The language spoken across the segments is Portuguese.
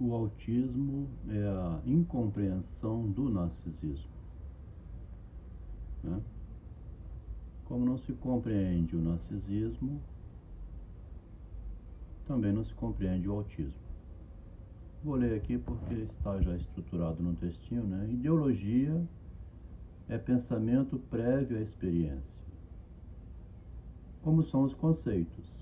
O autismo é a incompreensão do narcisismo. Né? Como não se compreende o narcisismo, também não se compreende o autismo. Vou ler aqui porque está já estruturado no textinho, né? Ideologia é pensamento prévio à experiência. Como são os conceitos?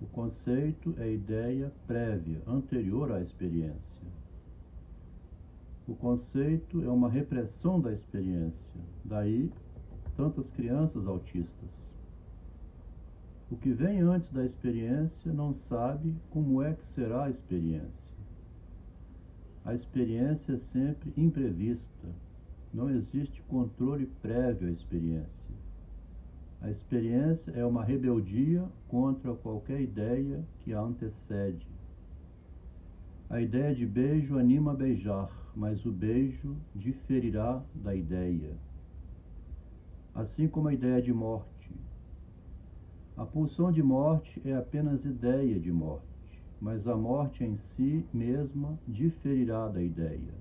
O conceito é ideia prévia, anterior à experiência. O conceito é uma repressão da experiência, daí tantas crianças autistas. O que vem antes da experiência não sabe como é que será a experiência. A experiência é sempre imprevista, não existe controle prévio à experiência. A experiência é uma rebeldia contra qualquer ideia que a antecede. A ideia de beijo anima a beijar, mas o beijo diferirá da ideia. Assim como a ideia de morte. A pulsão de morte é apenas ideia de morte, mas a morte em si mesma diferirá da ideia.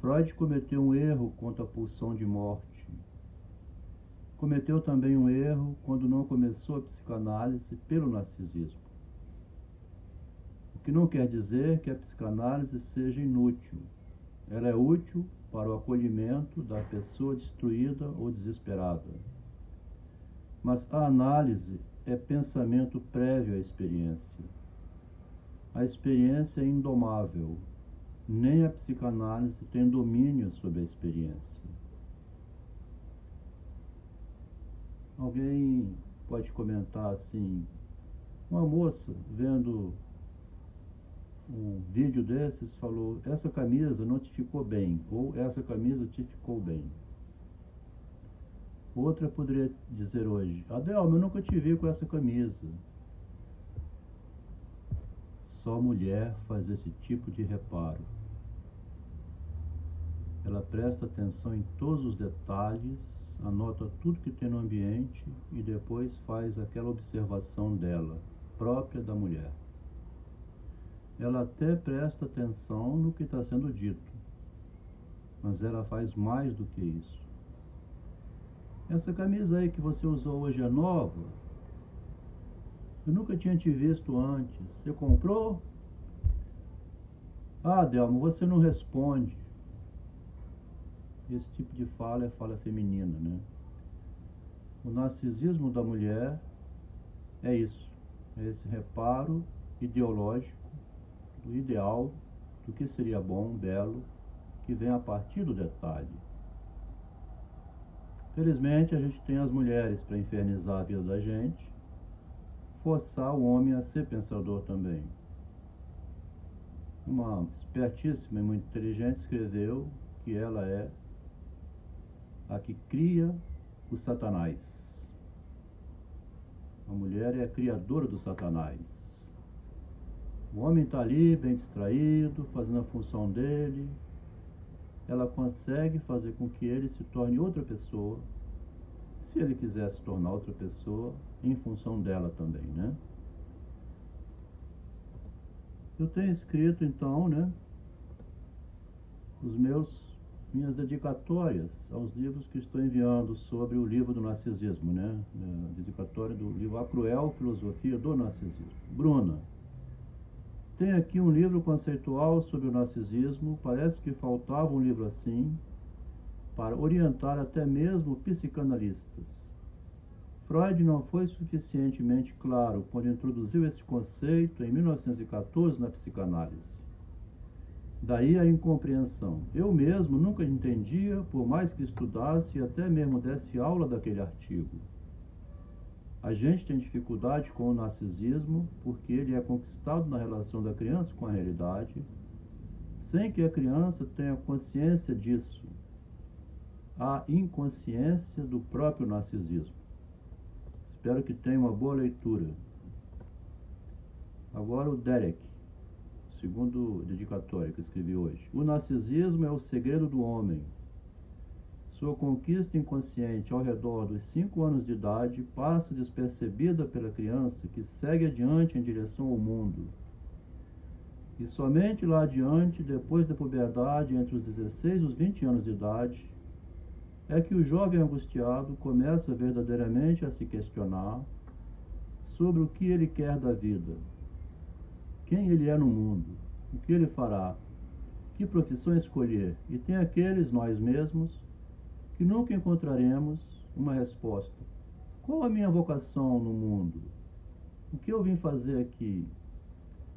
Freud cometeu um erro contra a pulsão de morte Cometeu também um erro quando não começou a psicanálise pelo narcisismo. O que não quer dizer que a psicanálise seja inútil. Ela é útil para o acolhimento da pessoa destruída ou desesperada. Mas a análise é pensamento prévio à experiência. A experiência é indomável. Nem a psicanálise tem domínio sobre a experiência. Alguém pode comentar assim, uma moça vendo um vídeo desses falou, essa camisa não te ficou bem, ou essa camisa te ficou bem. Outra poderia dizer hoje, Adelma, eu nunca te vi com essa camisa. Só mulher faz esse tipo de reparo. Ela presta atenção em todos os detalhes anota tudo que tem no ambiente e depois faz aquela observação dela, própria da mulher. Ela até presta atenção no que está sendo dito, mas ela faz mais do que isso. Essa camisa aí que você usou hoje é nova? Eu nunca tinha te visto antes. Você comprou? Ah, Delmo, você não responde. Esse tipo de fala é fala feminina, né? O narcisismo da mulher é isso, é esse reparo ideológico do ideal do que seria bom, belo, que vem a partir do detalhe. Felizmente a gente tem as mulheres para infernizar a vida da gente, forçar o homem a ser pensador também. Uma espertíssima e muito inteligente escreveu que ela é a que cria o Satanás. A mulher é a criadora do Satanás. O homem está ali, bem distraído, fazendo a função dele. Ela consegue fazer com que ele se torne outra pessoa, se ele quiser se tornar outra pessoa, em função dela também, né? Eu tenho escrito então, né, os meus minhas dedicatórias aos livros que estou enviando sobre o livro do narcisismo, né? A dedicatória do livro A Cruel Filosofia do Narcisismo. Bruna, tem aqui um livro conceitual sobre o narcisismo, parece que faltava um livro assim para orientar até mesmo psicanalistas. Freud não foi suficientemente claro quando introduziu esse conceito em 1914 na psicanálise. Daí a incompreensão. Eu mesmo nunca entendia, por mais que estudasse e até mesmo desse aula daquele artigo. A gente tem dificuldade com o narcisismo porque ele é conquistado na relação da criança com a realidade, sem que a criança tenha consciência disso. A inconsciência do próprio narcisismo. Espero que tenha uma boa leitura. Agora o Derek segundo dedicatória que escrevi hoje. O narcisismo é o segredo do homem. Sua conquista inconsciente ao redor dos cinco anos de idade passa despercebida pela criança que segue adiante em direção ao mundo. E somente lá adiante, depois da puberdade, entre os 16 e os 20 anos de idade, é que o jovem angustiado começa verdadeiramente a se questionar sobre o que ele quer da vida, quem ele é no mundo, o que ele fará, que profissão escolher. E tem aqueles, nós mesmos, que nunca encontraremos uma resposta. Qual a minha vocação no mundo? O que eu vim fazer aqui?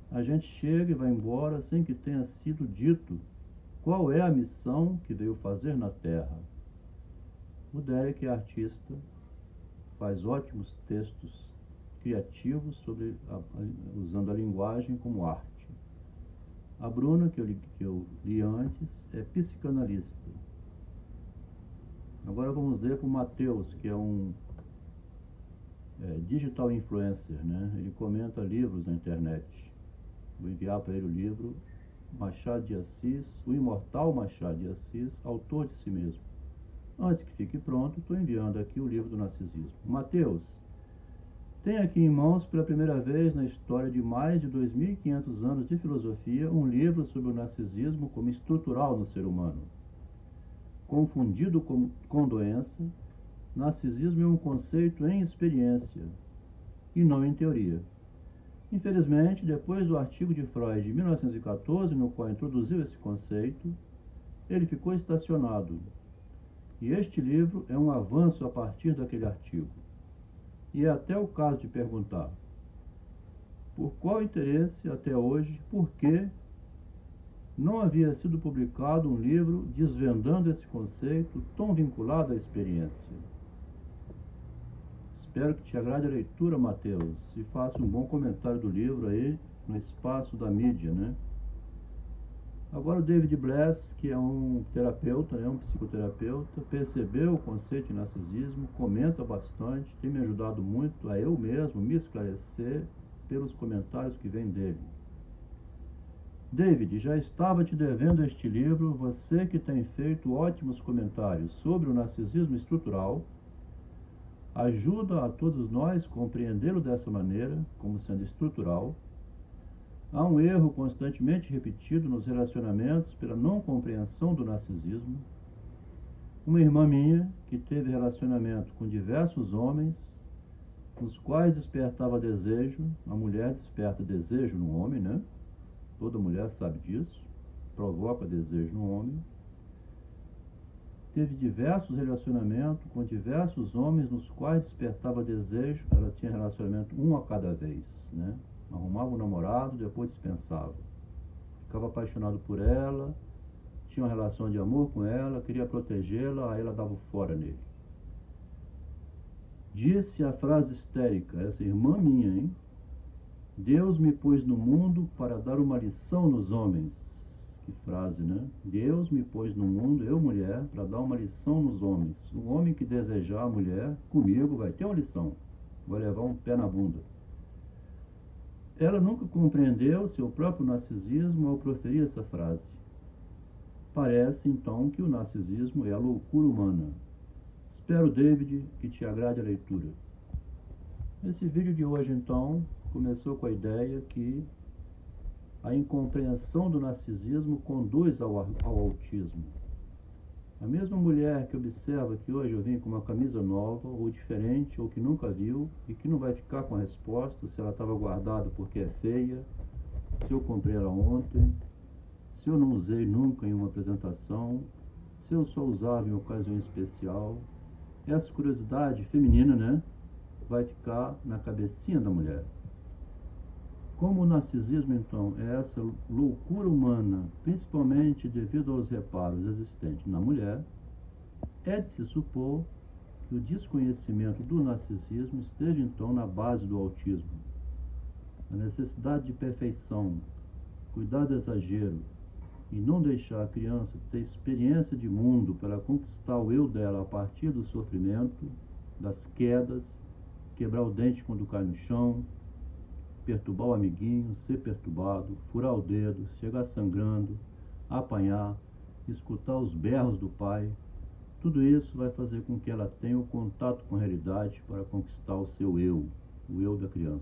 A gente chega e vai embora sem que tenha sido dito qual é a missão que veio fazer na Terra. O Derek é artista, faz ótimos textos criativos sobre a, a, usando a linguagem como arte. A Bruna, que eu, li, que eu li antes, é psicanalista. Agora vamos ler com o Matheus, que é um é, digital influencer, né? Ele comenta livros na internet. Vou enviar para ele o livro Machado de Assis, o imortal Machado de Assis, autor de si mesmo. Antes que fique pronto, estou enviando aqui o livro do narcisismo. Mateus, tem aqui em mãos, pela primeira vez na história de mais de 2.500 anos de filosofia, um livro sobre o narcisismo como estrutural no ser humano. Confundido com, com doença, narcisismo é um conceito em experiência e não em teoria. Infelizmente, depois do artigo de Freud de 1914, no qual introduziu esse conceito, ele ficou estacionado e este livro é um avanço a partir daquele artigo. E é até o caso de perguntar: por qual interesse até hoje, por que não havia sido publicado um livro desvendando esse conceito tão vinculado à experiência? Espero que te agrade a leitura, Mateus, e faça um bom comentário do livro aí no espaço da mídia, né? Agora o David Bless, que é um terapeuta, é um psicoterapeuta, percebeu o conceito de narcisismo, comenta bastante, tem me ajudado muito a eu mesmo me esclarecer pelos comentários que vêm dele. David, já estava te devendo este livro, você que tem feito ótimos comentários sobre o narcisismo estrutural, ajuda a todos nós compreendê-lo dessa maneira, como sendo estrutural, Há um erro constantemente repetido nos relacionamentos pela não compreensão do narcisismo. Uma irmã minha que teve relacionamento com diversos homens, nos quais despertava desejo, a mulher desperta desejo no homem, né? Toda mulher sabe disso, provoca desejo no homem. Teve diversos relacionamentos com diversos homens nos quais despertava desejo, ela tinha relacionamento um a cada vez, né? Arrumava um namorado, depois dispensava. Ficava apaixonado por ela, tinha uma relação de amor com ela, queria protegê-la, aí ela dava fora nele. Disse a frase histérica, essa irmã minha, hein? Deus me pôs no mundo para dar uma lição nos homens. Que frase, né? Deus me pôs no mundo, eu mulher, para dar uma lição nos homens. O homem que desejar a mulher, comigo, vai ter uma lição. Vai levar um pé na bunda. Ela nunca compreendeu seu próprio narcisismo ao proferir essa frase. Parece então que o narcisismo é a loucura humana. Espero, David, que te agrade a leitura. Esse vídeo de hoje, então, começou com a ideia que a incompreensão do narcisismo conduz ao, ao autismo. A mesma mulher que observa que hoje eu vim com uma camisa nova, ou diferente, ou que nunca viu, e que não vai ficar com a resposta se ela estava guardada porque é feia, se eu comprei ela ontem, se eu não usei nunca em uma apresentação, se eu só usava em ocasião especial. Essa curiosidade feminina, né, vai ficar na cabecinha da mulher. Como o narcisismo, então, é essa loucura humana, principalmente devido aos reparos existentes na mulher, é de se supor que o desconhecimento do narcisismo esteja, então, na base do autismo. A necessidade de perfeição, cuidado do exagero e não deixar a criança ter experiência de mundo para conquistar o eu dela a partir do sofrimento, das quedas, quebrar o dente quando cai no chão, perturbar o amiguinho, ser perturbado, furar o dedo, chegar sangrando, apanhar, escutar os berros do pai, tudo isso vai fazer com que ela tenha o contato com a realidade para conquistar o seu eu, o eu da criança.